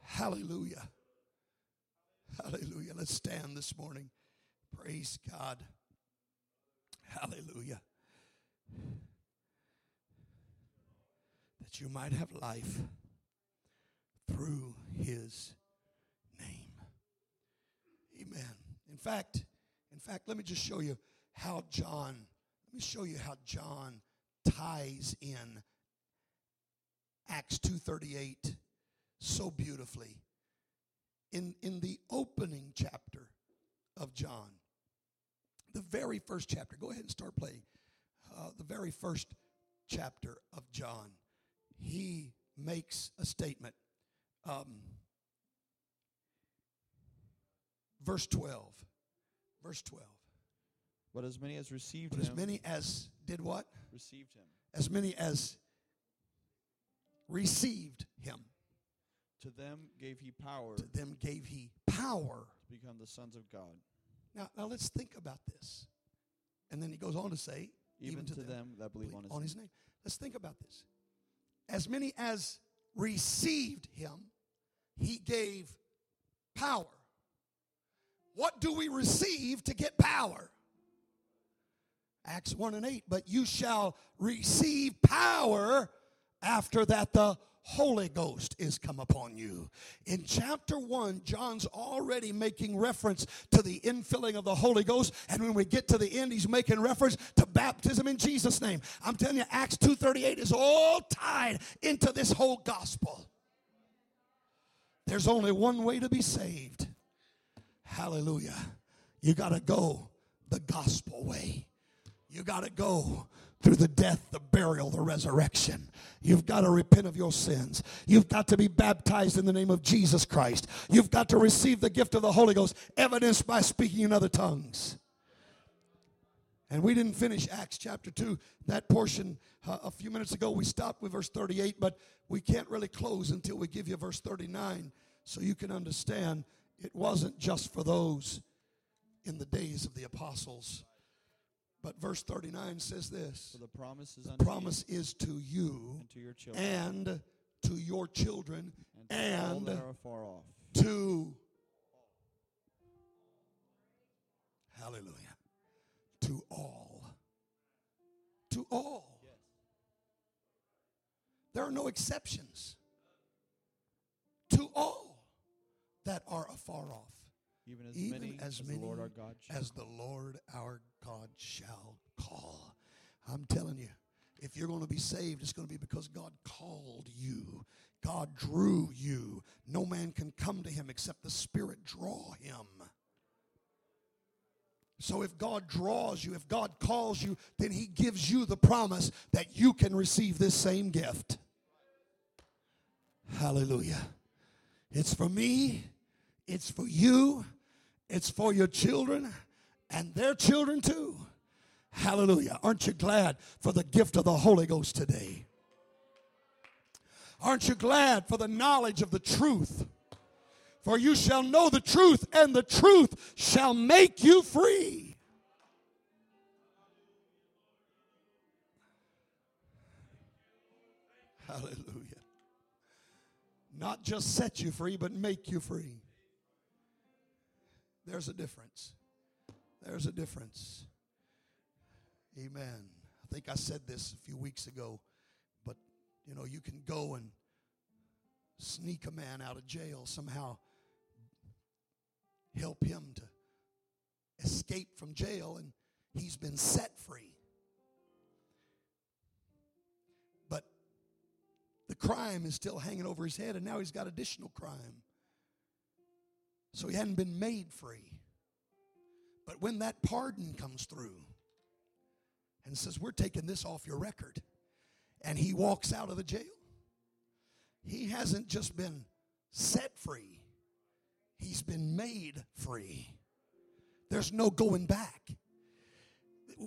Hallelujah. Hallelujah. Let's stand this morning. Praise God. Hallelujah. That you might have life through his name. Amen. In fact, in fact, let me just show you how John, let me show you how John ties in Acts 238 so beautifully. In, in the opening chapter of John, the very first chapter, go ahead and start playing. Uh, the very first chapter of John, he makes a statement. Um, verse 12. Verse 12. But as many as received But him, as many as did what? received him. As many as received him. To them gave he power To them gave he power. to become the sons of God, Now, now let's think about this. And then he goes on to say, even, to, them, that believe on his, on name. his name. Let's think about this. As many as received him, he gave power. What do we receive to get power? Acts 1 and 8. But you shall receive power after that the Holy Ghost is come upon you. In chapter 1, John's already making reference to the infilling of the Holy Ghost. And when we get to the end, he's making reference to baptism in Jesus' name. I'm telling you, Acts 2.38 is all tied into this whole gospel. There's only one way to be saved. Hallelujah. You got to go the gospel way. You got to go through the death, the burial, the resurrection. You've got to repent of your sins. You've got to be baptized in the name of Jesus Christ. You've got to receive the gift of the Holy Ghost, evidenced by speaking in other tongues. And we didn't finish Acts chapter 2. That portion uh, a few minutes ago, we stopped with verse 38, but we can't really close until we give you verse 39 so you can understand it wasn't just for those in the days of the apostles. But verse 39 says this. For the promise is The promise is to you and to your children. and to your children and to all and that are afar off, to hallelujah. To all. To all. There are no exceptions. To all that are afar off. Even as even many as as many the Lord our God as the Lord our God shall call. I'm telling you, if you're going to be saved, it's going to be because God called you. God drew you. No man can come to him except the Spirit draw him. So if God draws you, if God calls you, then he gives you the promise that you can receive this same gift. Hallelujah. It's for me, it's for you, it's for your children and their children too. Hallelujah. Aren't you glad for the gift of the Holy Ghost today? Aren't you glad for the knowledge of the truth? For you shall know the truth, and the truth shall make you free. Hallelujah. Not just set you free, but make you free. There's a difference. There's a difference. Amen. I think I said this a few weeks ago, but you know, you can go and sneak a man out of jail somehow, help him to escape from jail, and he's been set free. But the crime is still hanging over his head, and now he's got additional crime. So he hadn't been made free. But when that pardon comes through and says, We're taking this off your record, and he walks out of the jail, he hasn't just been set free, he's been made free. There's no going back.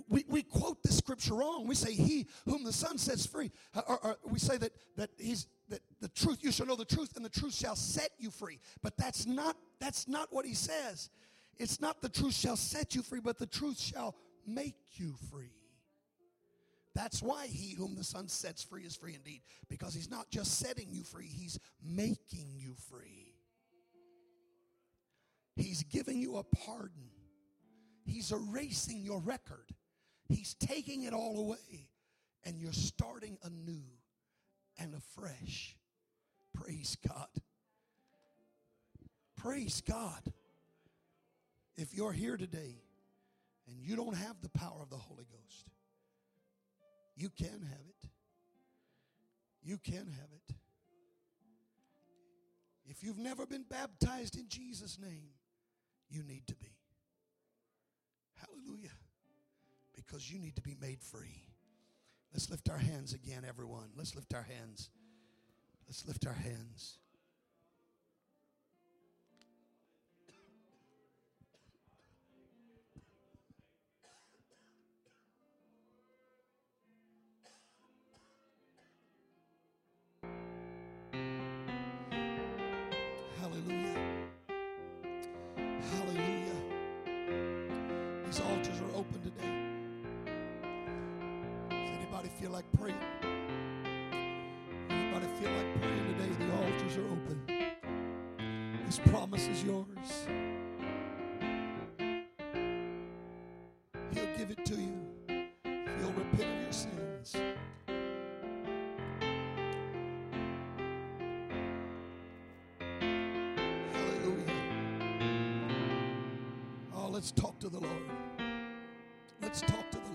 We, we quote this scripture wrong. We say, He whom the Son sets free. Uh, or, or we say that, that he's that the truth, you shall know the truth, and the truth shall set you free. But that's not that's not what he says. It's not the truth shall set you free, but the truth shall make you free. That's why he whom the Son sets free is free indeed, because he's not just setting you free, he's making you free. He's giving you a pardon. He's erasing your record. He's taking it all away, and you're starting anew and afresh. Praise God. Praise God. If you're here today and you don't have the power of the Holy Ghost, you can have it. You can have it. If you've never been baptized in Jesus' name, you need to be. Hallelujah. Because you need to be made free. Let's lift our hands again, everyone. Let's lift our hands. Let's lift our hands. Like praying? Anybody feel like praying today? The altars are open. This promise is yours. He'll give it to you you'll repent of your sins. Hallelujah. Oh, let's talk to the Lord. Let's talk to the.